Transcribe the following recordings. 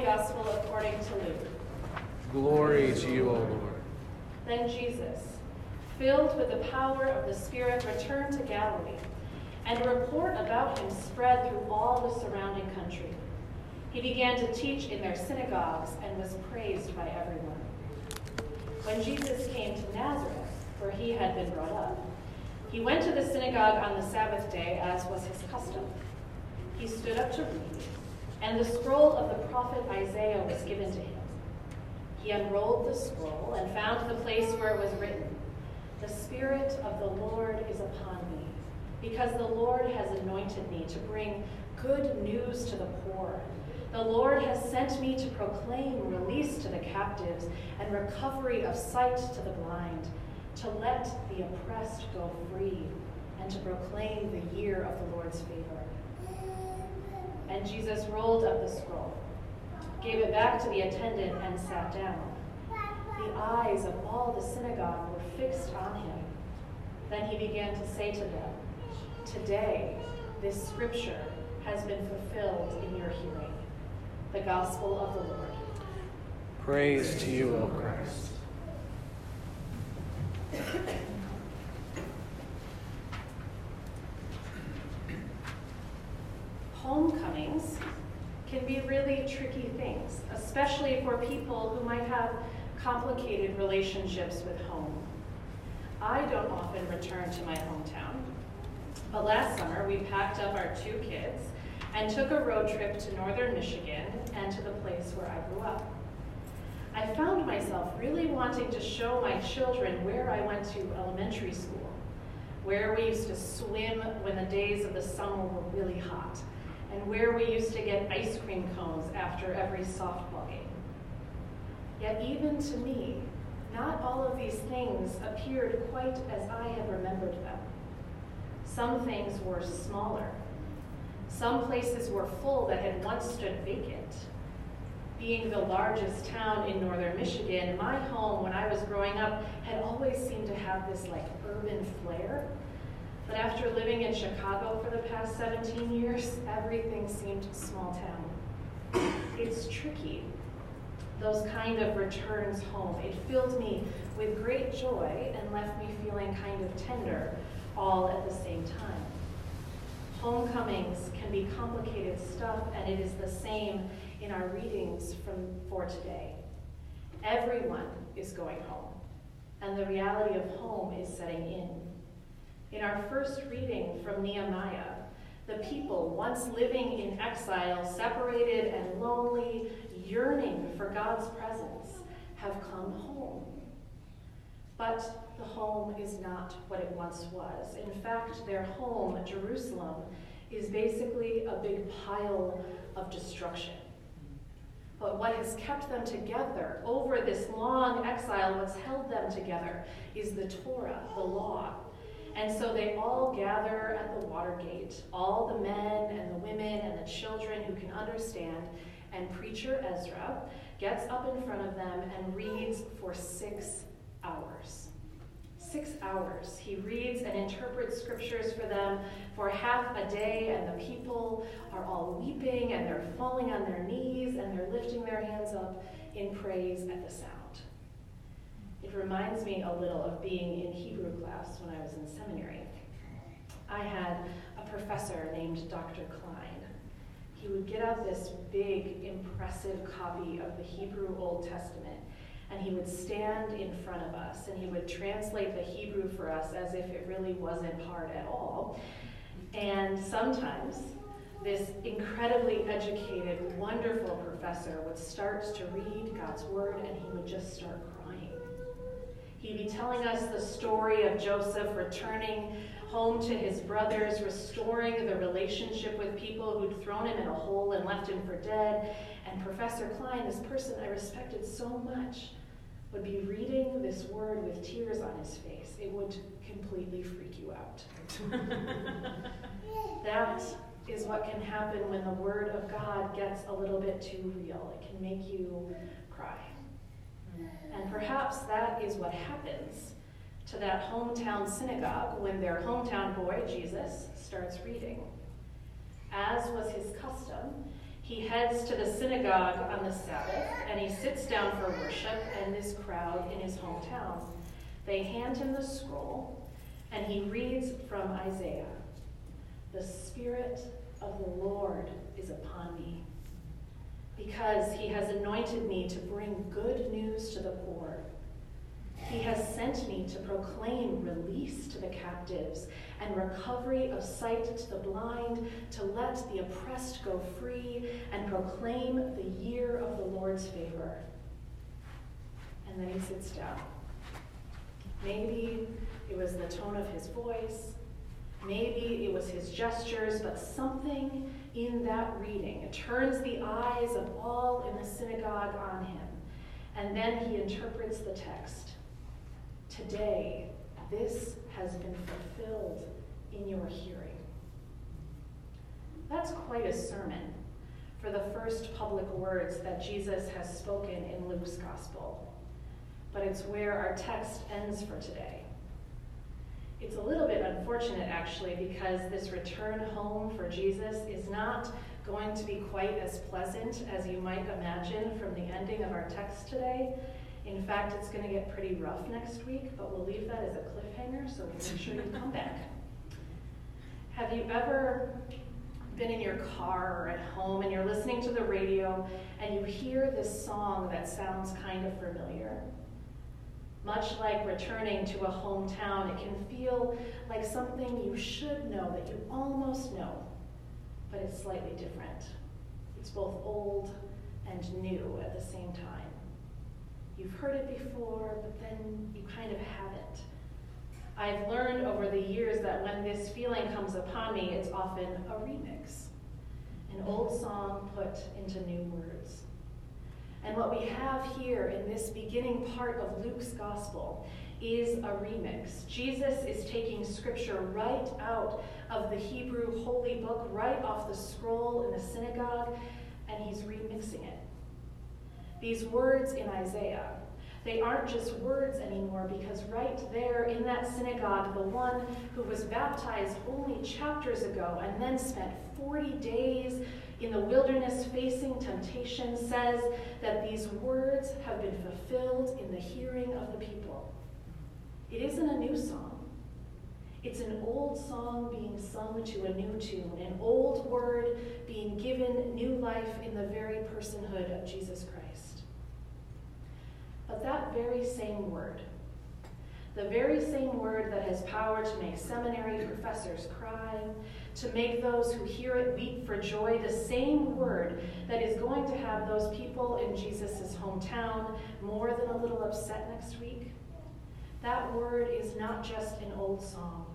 Holy Gospel according to Luke. Glory to you, O Lord. Then Jesus, filled with the power of the Spirit, returned to Galilee, and a report about him spread through all the surrounding country. He began to teach in their synagogues and was praised by everyone. When Jesus came to Nazareth, where he had been brought up, he went to the synagogue on the Sabbath day, as was his custom. He stood up to read, and the scroll of the prophet Isaiah was given to him. He unrolled the scroll and found the place where it was written, The Spirit of the Lord is upon me, because the Lord has anointed me to bring good news to the poor. The Lord has sent me to proclaim release to the captives and recovery of sight to the blind, to let the oppressed go free, and to proclaim the year of the Lord's favor. And Jesus rolled up the scroll, gave it back to the attendant, and sat down. The eyes of all the synagogue were fixed on him. Then he began to say to them, Today, this scripture has been fulfilled in your hearing. The gospel of the Lord. Praise to you, O Christ. homecomings can be really tricky things, especially for people who might have complicated relationships with home. I don't often return to my hometown, but last summer we packed up our two kids and took a road trip to northern Michigan and to the place where I grew up. I found myself really wanting to show my children where I went to elementary school, where we used to swim when the days of the summer were really hot, and where we used to get ice cream cones after every softball game. Yet even to me, not all of these things appeared quite as I had remembered them. Some things were smaller. Some places were full that had once stood vacant. Being the largest town in northern Michigan, my home when I was growing up had always seemed to have this like urban flair but after living in Chicago for the past 17 years, everything seemed small town. It's tricky, those kind of returns home. It filled me with great joy and left me feeling kind of tender all at the same time. Homecomings can be complicated stuff, and it is the same in our readings from for today. Everyone is going home, and the reality of home is setting in. In our first reading from Nehemiah, the people, once living in exile, separated and lonely, yearning for God's presence, have come home. But the home is not what it once was. In fact, their home, Jerusalem, is basically a big pile of destruction. But what has kept them together over this long exile, what's held them together, is the Torah, the law, and so they all gather at the water gate, all the men and the women and the children who can understand, and preacher Ezra gets up in front of them and reads for six hours. Six hours. He reads and interprets scriptures for them for half a day, and the people are all weeping and they're falling on their knees and they're lifting their hands up in praise at the sound. It reminds me a little of being in Hebrew class when I was in seminary. I had a professor named Dr. Klein. He would get out this big, impressive copy of the Hebrew Old Testament, and he would stand in front of us, and he would translate the Hebrew for us as if it really wasn't hard at all. And sometimes this incredibly educated, wonderful professor would start to read God's word, and he would just start He'd be telling us the story of Joseph returning home to his brothers, restoring the relationship with people who'd thrown him in a hole and left him for dead. And Professor Klein, this person I respected so much, would be reading this word with tears on his face. It would completely freak you out. that is what can happen when the word of God gets a little bit too real. It can make you cry. And perhaps that is what happens to that hometown synagogue when their hometown boy, Jesus, starts reading. As was his custom, He heads to the synagogue on the Sabbath and he sits down for worship and this crowd in his hometown. They hand him the scroll and he reads from Isaiah The Spirit of the Lord is upon me because he has anointed me to bring good news to the poor. He has sent me to proclaim release to the captives and recovery of sight to the blind, to let the oppressed go free, and proclaim the year of the Lord's favor. And then he sits down. Maybe it was the tone of his voice, maybe it was his gestures, but something in that reading It turns the eyes of all in the synagogue on him. And then he interprets the text. Today, this has been fulfilled in your hearing. That's quite a sermon for the first public words that Jesus has spoken in Luke's gospel. But it's where our text ends for today. It's a little bit unfortunate, actually, because this return home for Jesus is not going to be quite as pleasant as you might imagine from the ending of our text today. In fact, it's going to get pretty rough next week, but we'll leave that as a cliffhanger so we make sure you come back. Have you ever been in your car or at home and you're listening to the radio and you hear this song that sounds kind of familiar? Much like returning to a hometown, it can feel like something you should know, that you almost know, but it's slightly different. It's both old and new at the same time. You've heard it before, but then you kind of haven't. I've learned over the years that when this feeling comes upon me, it's often a remix, an old song put into new words. And what we have here in this beginning part of Luke's gospel is a remix. Jesus is taking scripture right out of the Hebrew holy book, right off the scroll in the synagogue, and he's remixing it. These words in Isaiah, they aren't just words anymore because right there in that synagogue, the one who was baptized only chapters ago and then spent 40 days in the wilderness facing temptation says that these words have been fulfilled in the hearing of the people. It isn't a new song. It's an old song being sung to a new tune, an old word being given new life in the very personhood of Jesus Christ. But that very same word, the very same word that has power to make seminary professors cry, to make those who hear it weep for joy, the same word that is going to have those people in Jesus' hometown more than a little upset next week, that word is not just an old song.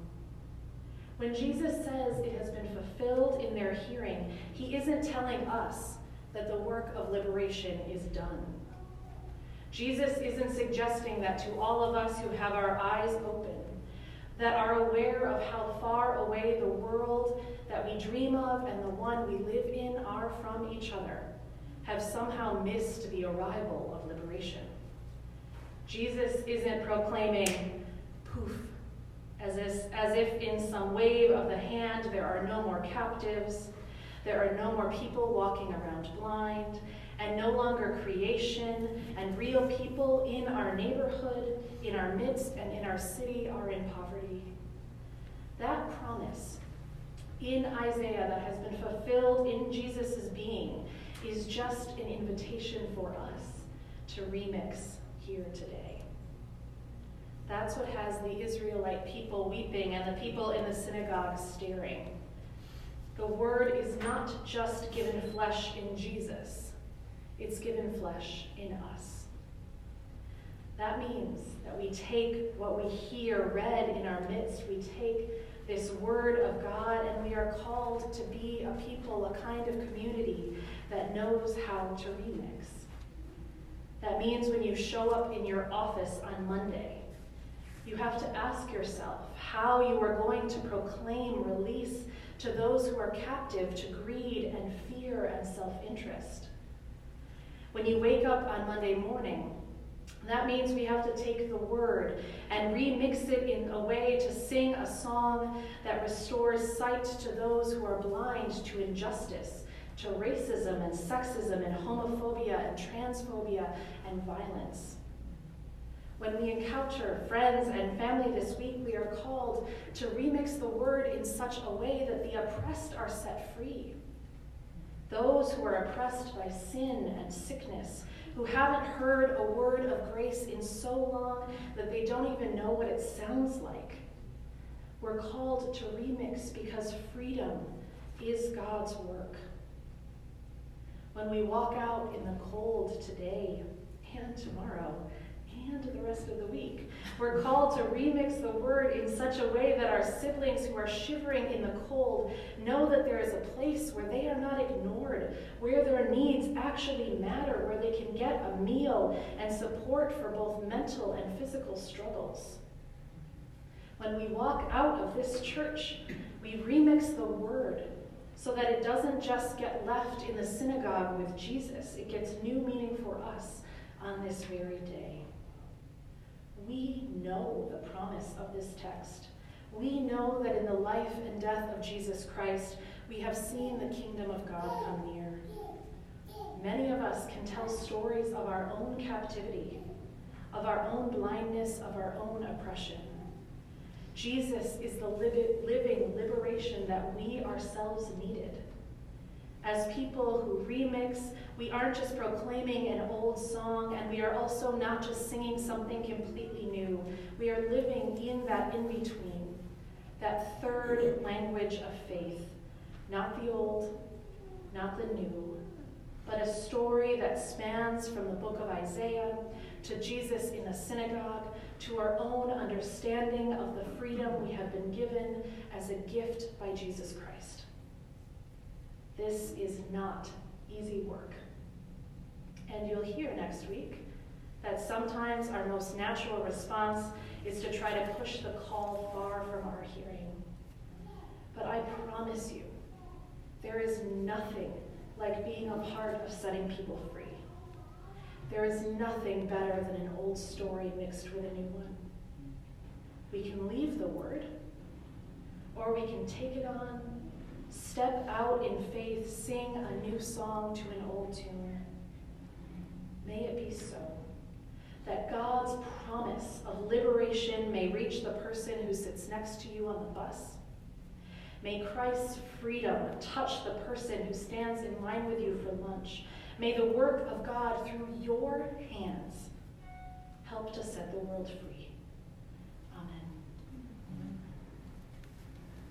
When Jesus says it has been fulfilled in their hearing, he isn't telling us that the work of liberation is done. Jesus isn't suggesting that to all of us who have our eyes open, that are aware of how far away the world that we dream of and the one we live in are from each other, have somehow missed the arrival of liberation. Jesus isn't proclaiming, poof, as if, as if in some wave of the hand there are no more captives, there are no more people walking around blind, and no longer creation and real people in our neighborhood, in our midst, and in our city are in poverty. That promise in Isaiah that has been fulfilled in Jesus' being is just an invitation for us to remix here today. That's what has the Israelite people weeping and the people in the synagogue staring. The word is not just given flesh in Jesus it's given flesh in us. That means that we take what we hear read in our midst, we take this word of God, and we are called to be a people, a kind of community that knows how to remix. That means when you show up in your office on Monday, you have to ask yourself how you are going to proclaim release to those who are captive to greed and fear and self interest. When you wake up on Monday morning, that means we have to take the word and remix it in a way to sing a song that restores sight to those who are blind to injustice, to racism and sexism and homophobia and transphobia and violence. When we encounter friends and family this week, we are called to remix the word in such a way that the oppressed are set free. Those who are oppressed by sin and sickness, who haven't heard a word of grace in so long that they don't even know what it sounds like. We're called to remix because freedom is God's work. When we walk out in the cold today and tomorrow, and the rest of the week. We're called to remix the word in such a way that our siblings who are shivering in the cold know that there is a place where they are not ignored, where their needs actually matter, where they can get a meal and support for both mental and physical struggles. When we walk out of this church, we remix the word so that it doesn't just get left in the synagogue with Jesus, it gets new meaning for us on this very day. We know the promise of this text. We know that in the life and death of Jesus Christ, we have seen the kingdom of God come near. Many of us can tell stories of our own captivity, of our own blindness, of our own oppression. Jesus is the living liberation that we ourselves needed. As people who remix, we aren't just proclaiming an old song, and we are also not just singing something completely new. We are living in that in between, that third language of faith. Not the old, not the new, but a story that spans from the book of Isaiah to Jesus in the synagogue to our own understanding of the freedom we have been given as a gift by Jesus Christ. This is not easy work. And you'll hear next week that sometimes our most natural response is to try to push the call far from our hearing. But I promise you, there is nothing like being a part of setting people free. There is nothing better than an old story mixed with a new one. We can leave the word, or we can take it on step out in faith, sing a new song to an old tune. May it be so that God's promise of liberation may reach the person who sits next to you on the bus. May Christ's freedom touch the person who stands in line with you for lunch. May the work of God through your hands help to set the world free.